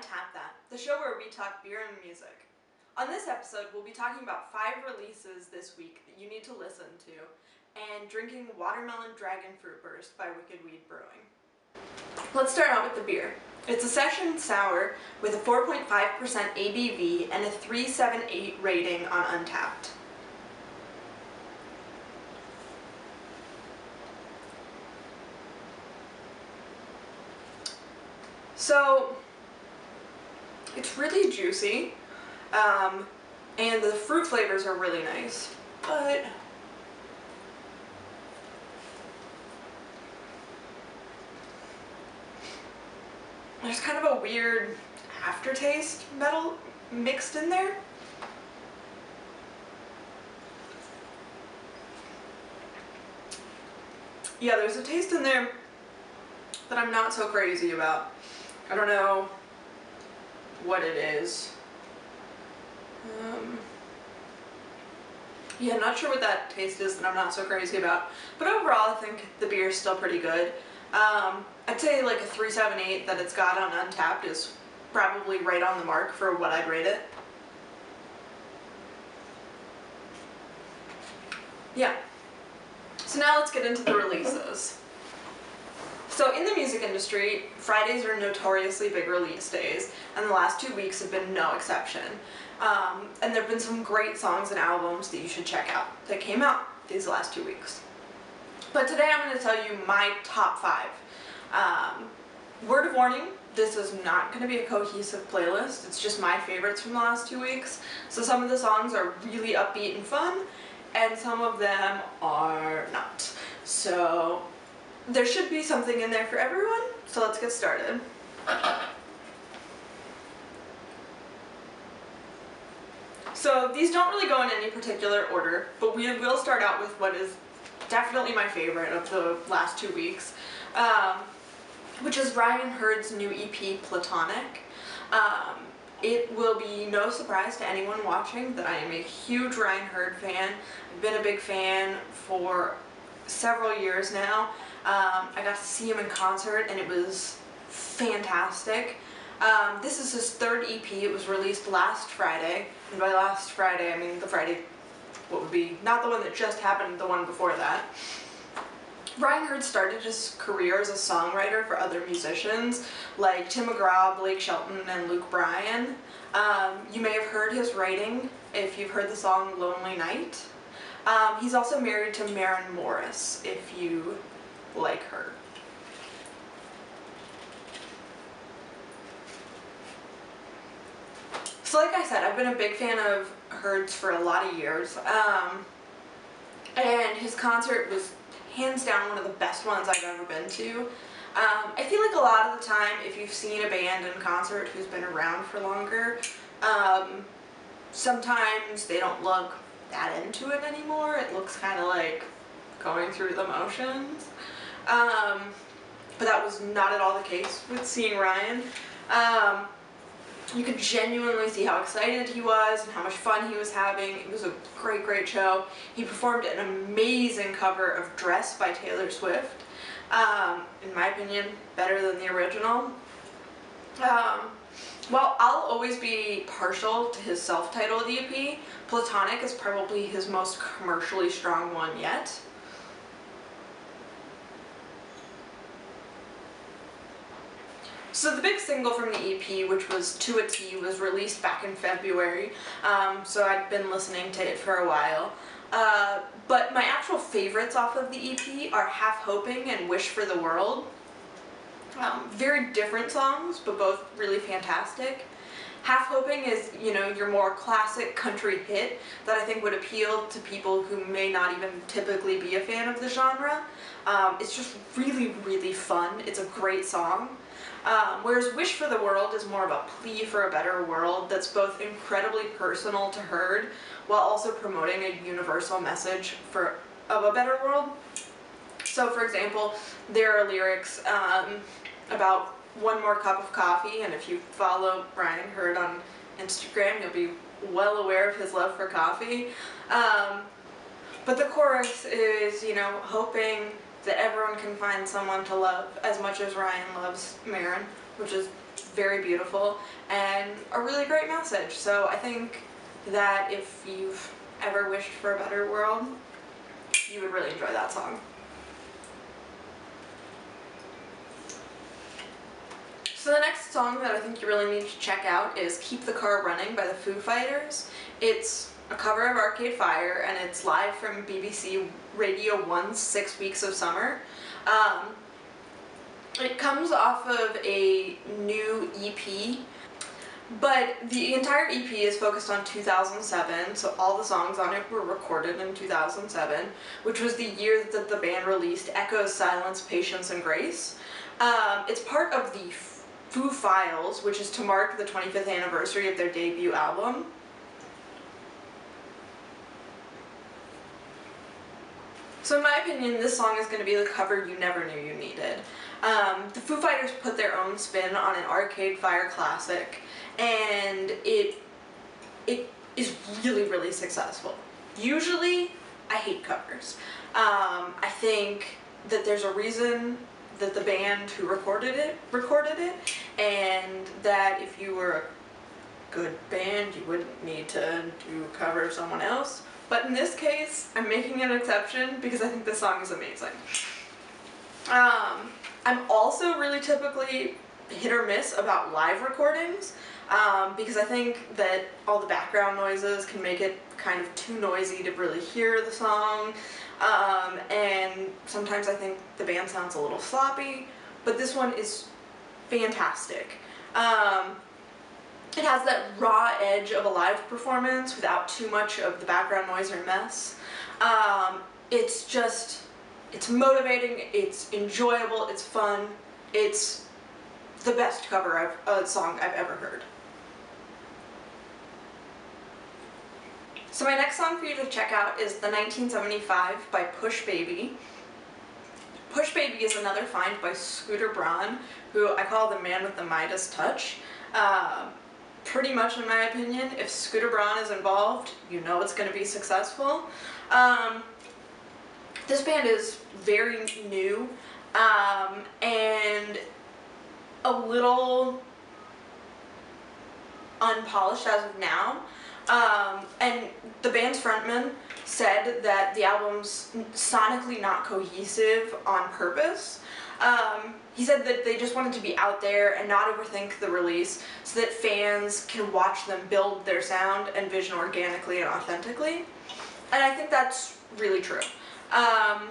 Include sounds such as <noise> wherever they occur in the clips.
Tap That, the show where we talk beer and music. On this episode, we'll be talking about five releases this week that you need to listen to, and drinking Watermelon Dragon Fruit Burst by Wicked Weed Brewing. Let's start out with the beer. It's a session sour with a 4.5% ABV and a 378 rating on Untappd. So, it's really juicy, um, and the fruit flavors are really nice, but there's kind of a weird aftertaste metal mixed in there. Yeah, there's a taste in there that I'm not so crazy about. I don't know what it is. Um, yeah, not sure what that taste is that I'm not so crazy about. But overall, I think the beer is still pretty good. Um, I'd say like a 378 that it's got on Untappd is probably right on the mark for what I'd rate it. Yeah. So now let's get into the releases. So in the music industry, Fridays are notoriously big release days, and the last two weeks have been no exception. Um, and there have been some great songs and albums that you should check out that came out these last two weeks. But today I'm going to tell you my top five. Um, word of warning, this is not going to be a cohesive playlist. It's just my favorites from the last two weeks. So some of the songs are really upbeat and fun, and some of them are not. So there should be something in there for everyone, so let's get started. So these don't really go in any particular order, but we will start out with what is definitely my favorite of the last two weeks, um, which is Ryan Hurd's new EP, Platonic. Um, it will be no surprise to anyone watching that I am a huge Ryan Hurd fan. I've been a big fan for several years now. Um, I got to see him in concert and it was fantastic. Um, this is his third EP. It was released last Friday. And by last Friday, I mean the Friday, what would be, not the one that just happened, the one before that. Ryan Hurd started his career as a songwriter for other musicians like Tim McGraw, Blake Shelton, and Luke Bryan. Um, you may have heard his writing if you've heard the song Lonely Night. Um, he's also married to Maren Morris, if you like her. So like I said, I've been a big fan of Hurd's for a lot of years. Um, and his concert was hands down one of the best ones I've ever been to. Um, I feel like a lot of the time, if you've seen a band in concert who's been around for longer, um, sometimes they don't look that into it anymore. It looks kind of like going through the motions. Um, but that was not at all the case with seeing Ryan. Um, you could genuinely see how excited he was and how much fun he was having. It was a great, great show. He performed an amazing cover of Dress by Taylor Swift. Um, in my opinion, better than the original. Um, well, I'll always be partial to his self-titled EP. Platonic is probably his most commercially strong one yet. So the big single from the EP, which was To a T, was released back in February, um, so I'd been listening to it for a while. Uh, but my actual favorites off of the EP are Half Hoping and Wish for the World. Um, very different songs, but both really fantastic. Half Hoping is, you know, your more classic country hit that I think would appeal to people who may not even typically be a fan of the genre. Um, it's just really, really fun. It's a great song. Um, whereas Wish for the World is more of a plea for a better world that's both incredibly personal to Hurd while also promoting a universal message for of a better world. So for example, there are lyrics um, about one more cup of coffee and if you follow Ryan Hurd on Instagram you'll be well aware of his love for coffee. Um, but the chorus is, you know, hoping that everyone can find someone to love as much as Ryan loves Maren, which is very beautiful and a really great message. So I think that if you've ever wished for a better world, you would really enjoy that song. So the next song that I think you really need to check out is Keep the Car Running by the Foo Fighters. It's a cover of Arcade Fire and it's live from BBC Radio 1's Six Weeks of Summer. Um, it comes off of a new EP, but the entire EP is focused on 2007, so all the songs on it were recorded in 2007, which was the year that the band released Echoes, Silence, Patience, and Grace. Um, it's part of the Foo Files, which is to mark the 25th anniversary of their debut album. So in my opinion, this song is going to be the cover you never knew you needed. Um, the Foo Fighters put their own spin on an Arcade Fire classic, and it it is really, really successful. Usually, I hate covers. Um, I think that there's a reason that the band who recorded it recorded it, and that if you were a good band, you wouldn't need to do cover someone else. But in this case, I'm making an exception because I think this song is amazing. Um, I'm also really typically hit or miss about live recordings um, because I think that all the background noises can make it kind of too noisy to really hear the song. Um, and sometimes I think the band sounds a little sloppy, but this one is fantastic. Um, it has that raw edge of a live performance without too much of the background noise or mess. Um, it's just, it's motivating, it's enjoyable, it's fun, it's the best cover of a song I've ever heard. So my next song for you to check out is the 1975 by Push Baby. Push Baby is another find by Scooter Braun, who I call the man with the Midas touch. Uh, pretty much in my opinion, if Scooter Braun is involved, you know it's going to be successful. Um, this band is very new um, and a little unpolished as of now. Um, and the band's frontman said that the album's sonically not cohesive on purpose. Um, he said that they just wanted to be out there and not overthink the release so that fans can watch them build their sound and vision organically and authentically. And I think that's really true. Um,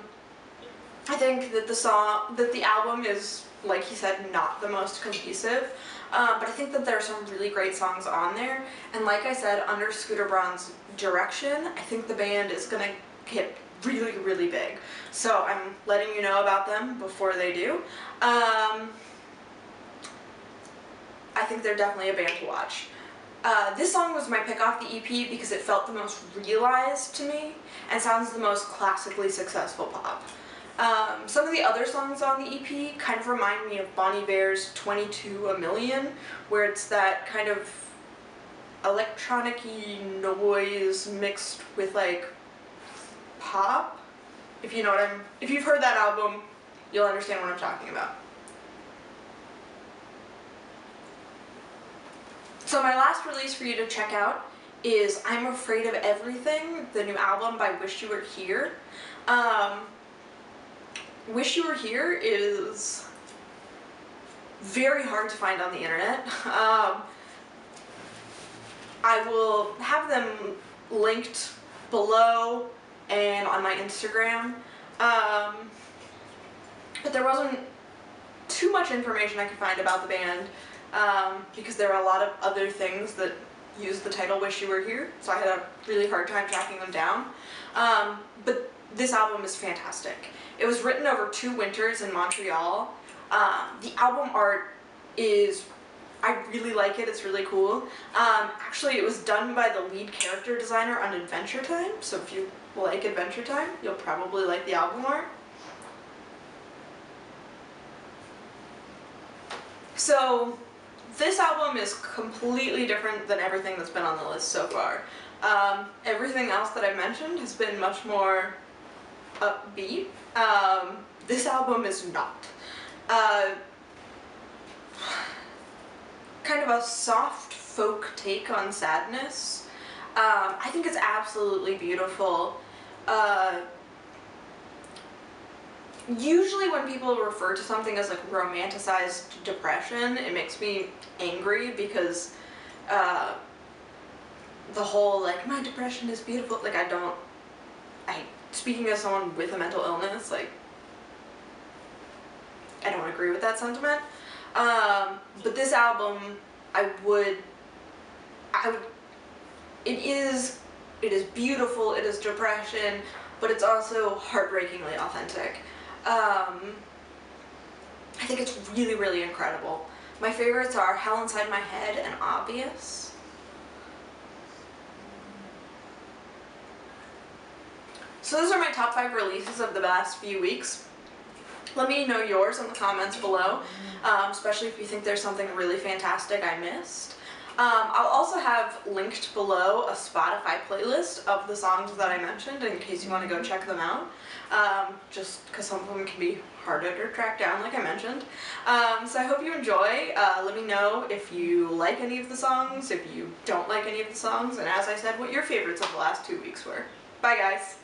I think that the song, that the album is, like he said, not the most cohesive. Um, but I think that there are some really great songs on there. And like I said, under Scooter Braun's direction, I think the band is going to get really, really big. So I'm letting you know about them before they do. Um, I think they're definitely a band to watch. Uh, this song was my pick off the EP because it felt the most realized to me and sounds the most classically successful pop. Um, some of the other songs on the EP kind of remind me of Bon Iver's 22 A Million, where it's that kind of electronic noise mixed with like pop. If you know what I'm, if you've heard that album, you'll understand what I'm talking about. So my last release for you to check out is I'm Afraid of Everything, the new album by Wish You Were Here. Um, Wish You Were Here is very hard to find on the internet. <laughs> Um, I will have them linked below and on my Instagram. Um, but there wasn't too much information I could find about the band um, because there are a lot of other things that use the title Wish You Were Here, so I had a really hard time tracking them down. Um, but this album is fantastic. It was written over two winters in Montreal. Um, the album art is, I really like it, it's really cool. Um, actually, it was done by the lead character designer on Adventure Time, so if you like Adventure Time, you'll probably like the album art. So, this album is completely different than everything that's been on the list so far. Um, everything else that I've mentioned has been much more upbeat. Um, this album is not. Uh, kind of a soft folk take on sadness. Um, I think it's absolutely beautiful. Uh, usually when people refer to something as like romanticized depression, it makes me angry because uh, the whole like my depression is beautiful. Like I don't. I speaking as someone with a mental illness, like I don't agree with that sentiment. Um, but this album, I would, I would. It is, it is beautiful. It is depression, but it's also heartbreakingly authentic. Um, I think it's really, really incredible. My favorites are Hell Inside My Head and Obvious. So those are my top five releases of the last few weeks. Let me know yours in the comments below, um, especially if you think there's something really fantastic I missed. Um, I'll also have linked below a Spotify playlist of the songs that I mentioned in case you want to go check them out. Um, just because some of them can be harder to track down, like I mentioned. Um, so I hope you enjoy. Uh, let me know if you like any of the songs, if you don't like any of the songs, and as I said, what your favorites of the last two weeks were. Bye, guys.